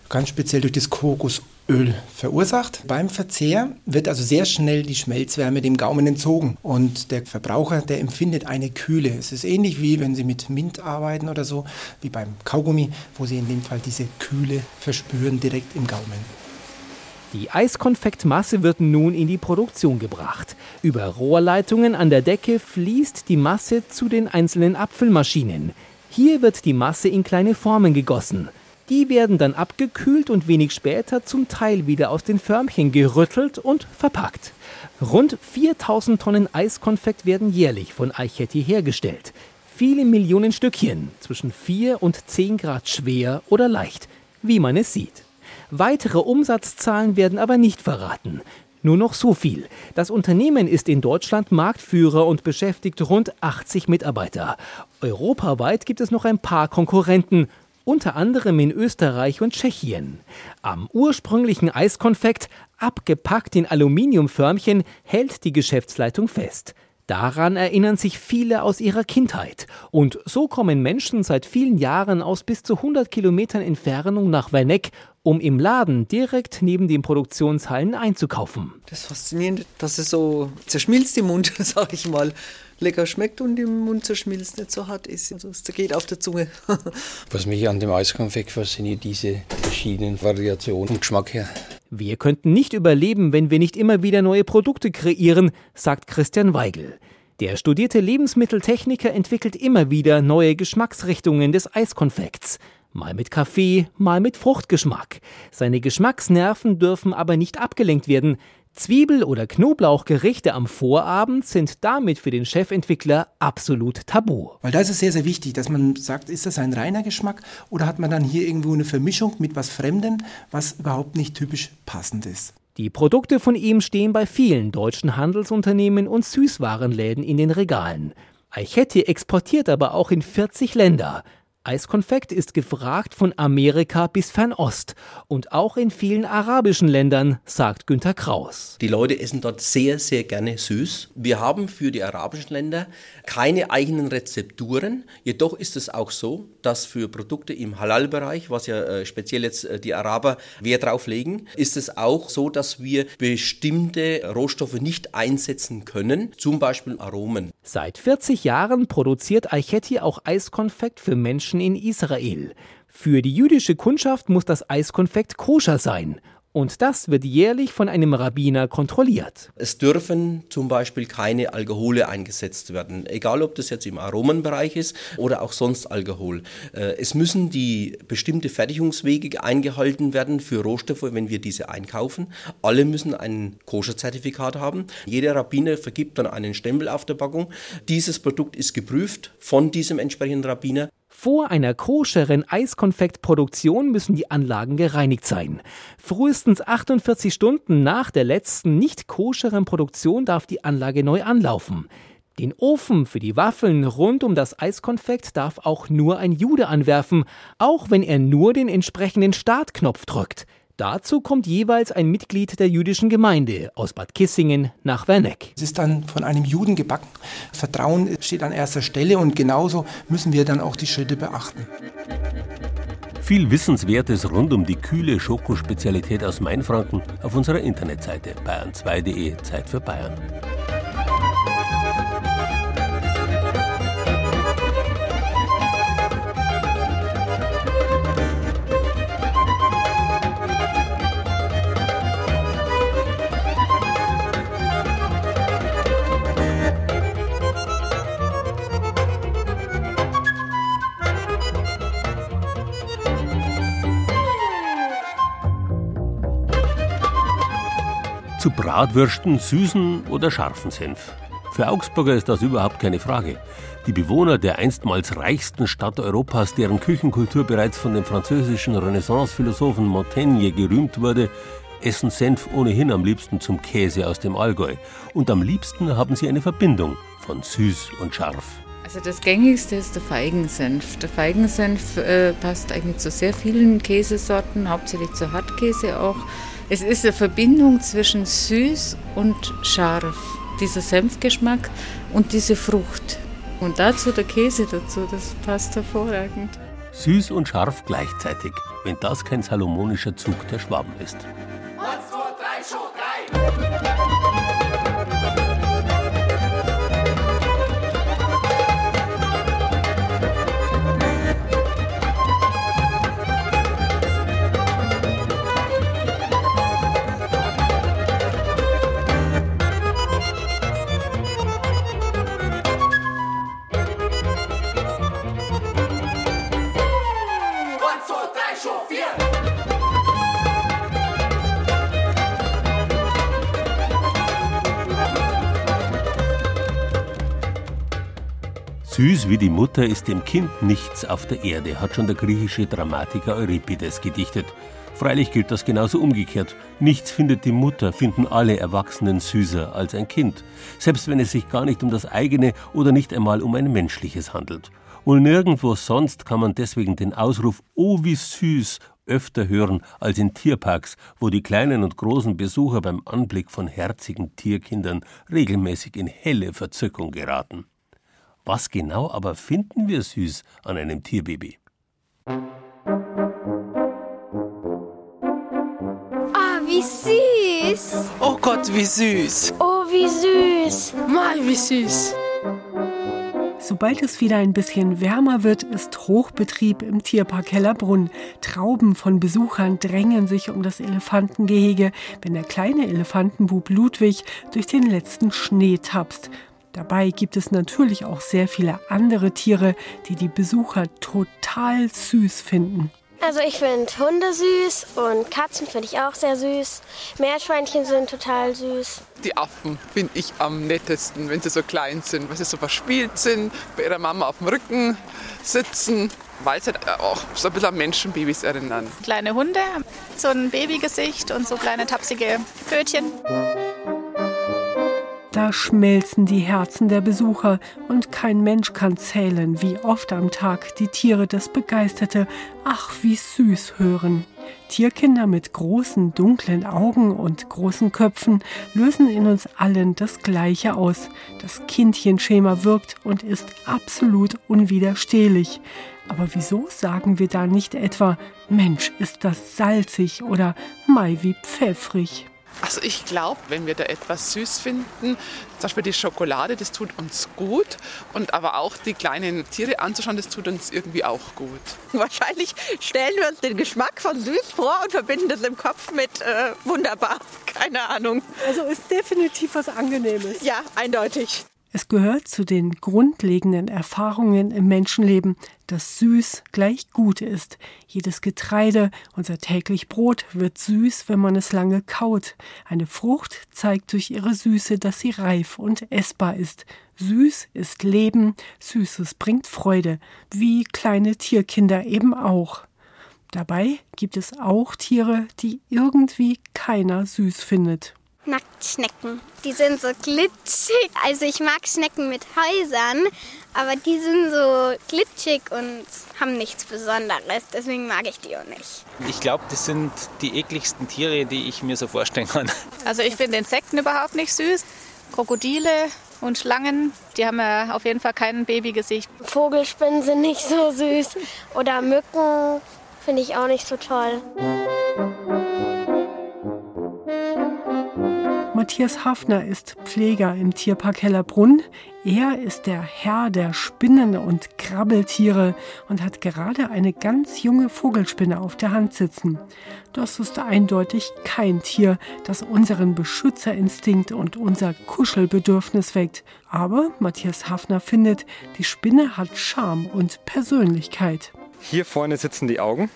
ganz speziell durch das Kokosöl verursacht. Beim Verzehr wird also sehr schnell die Schmelzwärme dem Gaumen entzogen und der Verbraucher, der empfindet eine Kühle. Es ist ähnlich wie wenn Sie mit Mint arbeiten oder so, wie beim Kaugummi, wo Sie in dem Fall diese Kühle verspüren direkt im Gaumen. Die Eiskonfektmasse wird nun in die Produktion gebracht. Über Rohrleitungen an der Decke fließt die Masse zu den einzelnen Abfüllmaschinen. Hier wird die Masse in kleine Formen gegossen. Die werden dann abgekühlt und wenig später zum Teil wieder aus den Förmchen gerüttelt und verpackt. Rund 4000 Tonnen Eiskonfekt werden jährlich von Eichetti hergestellt. Viele Millionen Stückchen, zwischen 4 und 10 Grad schwer oder leicht, wie man es sieht. Weitere Umsatzzahlen werden aber nicht verraten. Nur noch so viel. Das Unternehmen ist in Deutschland Marktführer und beschäftigt rund 80 Mitarbeiter. Europaweit gibt es noch ein paar Konkurrenten, unter anderem in Österreich und Tschechien. Am ursprünglichen Eiskonfekt, abgepackt in Aluminiumförmchen, hält die Geschäftsleitung fest. Daran erinnern sich viele aus ihrer Kindheit. Und so kommen Menschen seit vielen Jahren aus bis zu 100 Kilometern Entfernung nach Werneck, um im Laden direkt neben den Produktionshallen einzukaufen. Das Faszinierende, dass es so zerschmilzt im Mund, sag ich mal. Lecker schmeckt und im Mund zerschmilzt, nicht so hart ist. Also es zergeht auf der Zunge. Was mich an dem Eiskonfekt fasziniert, diese verschiedenen Variationen vom Geschmack her. Wir könnten nicht überleben, wenn wir nicht immer wieder neue Produkte kreieren, sagt Christian Weigel. Der studierte Lebensmitteltechniker entwickelt immer wieder neue Geschmacksrichtungen des Eiskonfekts. Mal mit Kaffee, mal mit Fruchtgeschmack. Seine Geschmacksnerven dürfen aber nicht abgelenkt werden. Zwiebel- oder Knoblauchgerichte am Vorabend sind damit für den Chefentwickler absolut tabu. Weil da ist es sehr, sehr wichtig, dass man sagt, ist das ein reiner Geschmack oder hat man dann hier irgendwo eine Vermischung mit was Fremdem, was überhaupt nicht typisch passend ist. Die Produkte von ihm stehen bei vielen deutschen Handelsunternehmen und Süßwarenläden in den Regalen. Eichetti exportiert aber auch in 40 Länder. Eiskonfekt ist gefragt von Amerika bis Fernost und auch in vielen arabischen Ländern, sagt Günter Kraus. Die Leute essen dort sehr, sehr gerne süß. Wir haben für die arabischen Länder keine eigenen Rezepturen. Jedoch ist es auch so, dass für Produkte im Halal-Bereich, was ja äh, speziell jetzt äh, die Araber Wert drauf legen, ist es auch so, dass wir bestimmte Rohstoffe nicht einsetzen können, zum Beispiel Aromen. Seit 40 Jahren produziert Eichetti auch Eiskonfekt für Menschen in Israel. Für die jüdische Kundschaft muss das Eiskonfekt koscher sein. Und das wird jährlich von einem Rabbiner kontrolliert. Es dürfen zum Beispiel keine Alkohole eingesetzt werden, egal ob das jetzt im Aromenbereich ist oder auch sonst Alkohol. Äh, es müssen die bestimmte Fertigungswege eingehalten werden für Rohstoffe, wenn wir diese einkaufen. Alle müssen ein Koscher-Zertifikat haben. Jeder Rabbiner vergibt dann einen Stempel auf der Packung. Dieses Produkt ist geprüft von diesem entsprechenden Rabbiner. Vor einer koscheren Eiskonfektproduktion müssen die Anlagen gereinigt sein. Frühestens 48 Stunden nach der letzten nicht koscheren Produktion darf die Anlage neu anlaufen. Den Ofen für die Waffeln rund um das Eiskonfekt darf auch nur ein Jude anwerfen, auch wenn er nur den entsprechenden Startknopf drückt. Dazu kommt jeweils ein Mitglied der jüdischen Gemeinde aus Bad Kissingen nach Werneck. Es ist dann von einem Juden gebacken. Vertrauen steht an erster Stelle und genauso müssen wir dann auch die Schritte beachten. Viel Wissenswertes rund um die kühle Schokospezialität aus Mainfranken auf unserer Internetseite bayern2.de Zeit für Bayern. Zu Bratwürsten, süßen oder scharfen Senf. Für Augsburger ist das überhaupt keine Frage. Die Bewohner der einstmals reichsten Stadt Europas, deren Küchenkultur bereits von dem französischen Renaissance-Philosophen Montaigne gerühmt wurde, essen Senf ohnehin am liebsten zum Käse aus dem Allgäu. Und am liebsten haben sie eine Verbindung von süß und scharf. Also das gängigste ist der Feigensenf. Der Feigensenf äh, passt eigentlich zu sehr vielen Käsesorten, hauptsächlich zu Hartkäse auch. Es ist eine Verbindung zwischen süß und scharf. Dieser Senfgeschmack und diese Frucht. Und dazu der Käse dazu, das passt hervorragend. Süß und scharf gleichzeitig, wenn das kein salomonischer Zug der Schwaben ist. Eins, zwei, drei, schon geil! Süß wie die Mutter ist dem Kind nichts auf der Erde, hat schon der griechische Dramatiker Euripides gedichtet. Freilich gilt das genauso umgekehrt. Nichts findet die Mutter, finden alle Erwachsenen süßer als ein Kind, selbst wenn es sich gar nicht um das eigene oder nicht einmal um ein menschliches handelt. Und nirgendwo sonst kann man deswegen den Ausruf Oh wie süß öfter hören als in Tierparks, wo die kleinen und großen Besucher beim Anblick von herzigen Tierkindern regelmäßig in helle Verzückung geraten. Was genau aber finden wir süß an einem Tierbaby? Ah, wie süß. Oh Gott, wie süß. Oh, wie süß. Mal, wie süß. Sobald es wieder ein bisschen wärmer wird, ist Hochbetrieb im Tierpark Hellerbrunn. Trauben von Besuchern drängen sich um das Elefantengehege, wenn der kleine Elefantenbub Ludwig durch den letzten Schnee tapst. Dabei gibt es natürlich auch sehr viele andere Tiere, die die Besucher total süß finden. Also ich finde Hunde süß und Katzen finde ich auch sehr süß. Meerschweinchen sind total süß. Die Affen finde ich am nettesten, wenn sie so klein sind, weil sie so verspielt sind, bei ihrer Mama auf dem Rücken sitzen, weil sie halt auch so ein bisschen an Menschenbabys erinnern. Kleine Hunde, so ein Babygesicht und so kleine tapsige Pfötchen. Da schmelzen die Herzen der Besucher und kein Mensch kann zählen, wie oft am Tag die Tiere das begeisterte Ach, wie süß hören. Tierkinder mit großen, dunklen Augen und großen Köpfen lösen in uns allen das Gleiche aus. Das Kindchenschema wirkt und ist absolut unwiderstehlich. Aber wieso sagen wir da nicht etwa, Mensch, ist das salzig oder Mai wie pfeffrig? Also ich glaube, wenn wir da etwas süß finden, zum Beispiel die Schokolade, das tut uns gut. Und aber auch die kleinen Tiere anzuschauen, das tut uns irgendwie auch gut. Wahrscheinlich stellen wir uns den Geschmack von süß vor und verbinden das im Kopf mit äh, wunderbar. Keine Ahnung. Also ist definitiv was Angenehmes. Ja, eindeutig. Es gehört zu den grundlegenden Erfahrungen im Menschenleben, dass süß gleich gut ist. Jedes Getreide, unser täglich Brot, wird süß, wenn man es lange kaut. Eine Frucht zeigt durch ihre Süße, dass sie reif und essbar ist. Süß ist Leben, Süßes bringt Freude, wie kleine Tierkinder eben auch. Dabei gibt es auch Tiere, die irgendwie keiner süß findet. Nacktschnecken. Die sind so glitschig. Also ich mag Schnecken mit Häusern, aber die sind so glitschig und haben nichts Besonderes. Deswegen mag ich die auch nicht. Ich glaube, das sind die ekligsten Tiere, die ich mir so vorstellen kann. Also ich finde Insekten überhaupt nicht süß. Krokodile und Schlangen, die haben ja auf jeden Fall kein Babygesicht. Vogelspinnen sind nicht so süß. Oder Mücken finde ich auch nicht so toll. Matthias Hafner ist Pfleger im Tierpark Hellerbrunn. Er ist der Herr der Spinnen und Krabbeltiere und hat gerade eine ganz junge Vogelspinne auf der Hand sitzen. Das ist eindeutig kein Tier, das unseren Beschützerinstinkt und unser Kuschelbedürfnis weckt. Aber Matthias Hafner findet, die Spinne hat Charme und Persönlichkeit. Hier vorne sitzen die Augen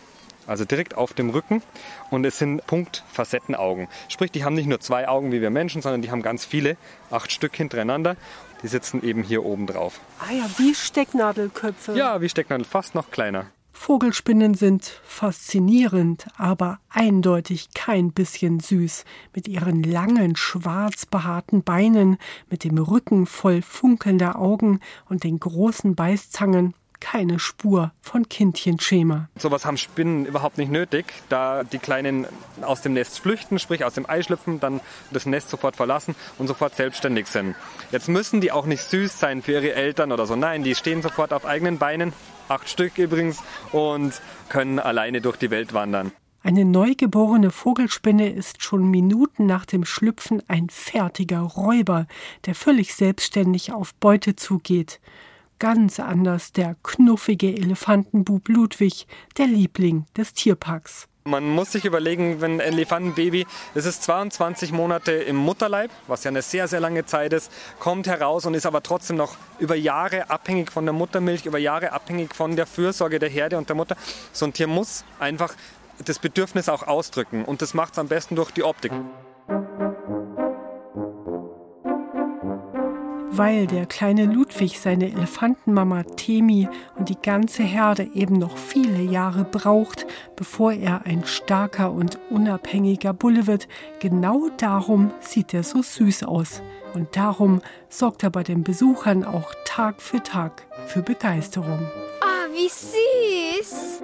also direkt auf dem Rücken. Und es sind Punktfacettenaugen. Sprich, die haben nicht nur zwei Augen wie wir Menschen, sondern die haben ganz viele, acht Stück hintereinander. Die sitzen eben hier oben drauf. Ah ja, wie Stecknadelköpfe. Ja, wie Stecknadel, fast noch kleiner. Vogelspinnen sind faszinierend, aber eindeutig kein bisschen süß. Mit ihren langen, schwarz behaarten Beinen, mit dem Rücken voll funkelnder Augen und den großen Beißzangen keine Spur von Kindchenschema. Sowas haben Spinnen überhaupt nicht nötig, da die Kleinen aus dem Nest flüchten, sprich aus dem Ei schlüpfen, dann das Nest sofort verlassen und sofort selbstständig sind. Jetzt müssen die auch nicht süß sein für ihre Eltern oder so. Nein, die stehen sofort auf eigenen Beinen, acht Stück übrigens, und können alleine durch die Welt wandern. Eine neugeborene Vogelspinne ist schon Minuten nach dem Schlüpfen ein fertiger Räuber, der völlig selbstständig auf Beute zugeht ganz anders der knuffige Elefantenbub Ludwig, der Liebling des Tierparks. Man muss sich überlegen, wenn ein Elefantenbaby, das ist 22 Monate im Mutterleib, was ja eine sehr, sehr lange Zeit ist, kommt heraus und ist aber trotzdem noch über Jahre abhängig von der Muttermilch, über Jahre abhängig von der Fürsorge der Herde und der Mutter. So ein Tier muss einfach das Bedürfnis auch ausdrücken und das macht es am besten durch die Optik. Weil der kleine Ludwig seine Elefantenmama Temi und die ganze Herde eben noch viele Jahre braucht, bevor er ein starker und unabhängiger Bulle wird, genau darum sieht er so süß aus. Und darum sorgt er bei den Besuchern auch Tag für Tag für Begeisterung. Oh, wie süß!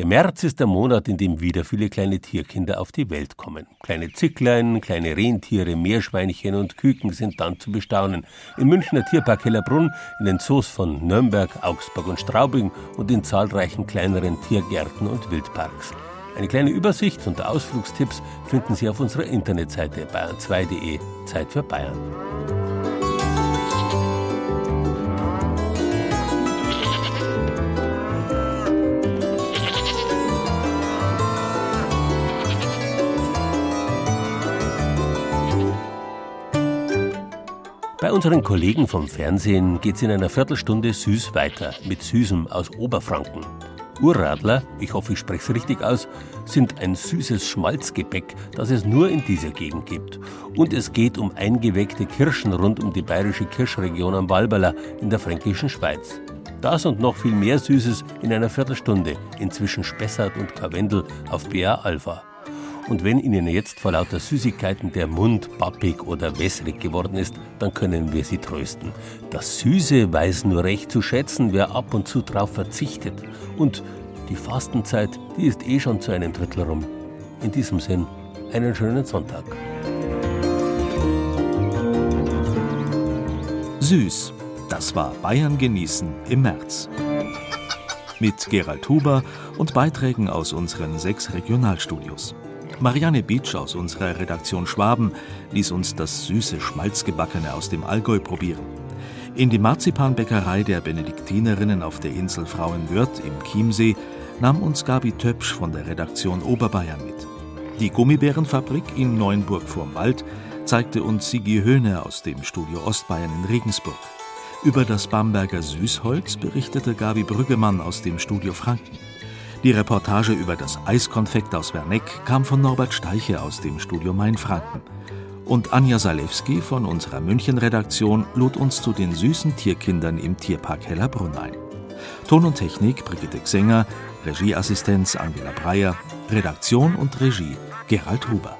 Der März ist der Monat, in dem wieder viele kleine Tierkinder auf die Welt kommen. Kleine Zicklein, kleine Rentiere, Meerschweinchen und Küken sind dann zu bestaunen. Im Münchner Tierpark Hellerbrunn, in den Zoos von Nürnberg, Augsburg und Straubing und in zahlreichen kleineren Tiergärten und Wildparks. Eine kleine Übersicht und Ausflugstipps finden Sie auf unserer Internetseite bayern2.de. Zeit für Bayern. Bei unseren Kollegen vom Fernsehen geht's in einer Viertelstunde süß weiter mit Süßem aus Oberfranken. Urradler, ich hoffe, ich spreche es richtig aus, sind ein süßes Schmalzgebäck, das es nur in dieser Gegend gibt. Und es geht um eingeweckte Kirschen rund um die bayerische Kirschregion am Walberler in der fränkischen Schweiz. Das und noch viel mehr Süßes in einer Viertelstunde, inzwischen Spessart und Karwendel auf BA Alpha. Und wenn Ihnen jetzt vor lauter Süßigkeiten der Mund pappig oder wässrig geworden ist, dann können wir Sie trösten. Das Süße weiß nur recht zu schätzen, wer ab und zu drauf verzichtet. Und die Fastenzeit, die ist eh schon zu einem Drittel rum. In diesem Sinn, einen schönen Sonntag. Süß, das war Bayern genießen im März. Mit Gerald Huber und Beiträgen aus unseren sechs Regionalstudios. Marianne Beach aus unserer Redaktion Schwaben ließ uns das süße Schmalzgebackene aus dem Allgäu probieren. In die Marzipanbäckerei der Benediktinerinnen auf der Insel Frauenwörth im Chiemsee nahm uns Gabi Töpsch von der Redaktion Oberbayern mit. Die Gummibärenfabrik in Neuenburg vorm Wald zeigte uns Sigi Höhne aus dem Studio Ostbayern in Regensburg. Über das Bamberger Süßholz berichtete Gabi Brüggemann aus dem Studio Franken. Die Reportage über das Eiskonfekt aus Werneck kam von Norbert Steiche aus dem Studio Mainfranken. Und Anja Salewski von unserer München-Redaktion lud uns zu den süßen Tierkindern im Tierpark Hellerbrunn ein. Ton und Technik Brigitte Xenger, Regieassistenz Angela Breyer, Redaktion und Regie Gerald Huber.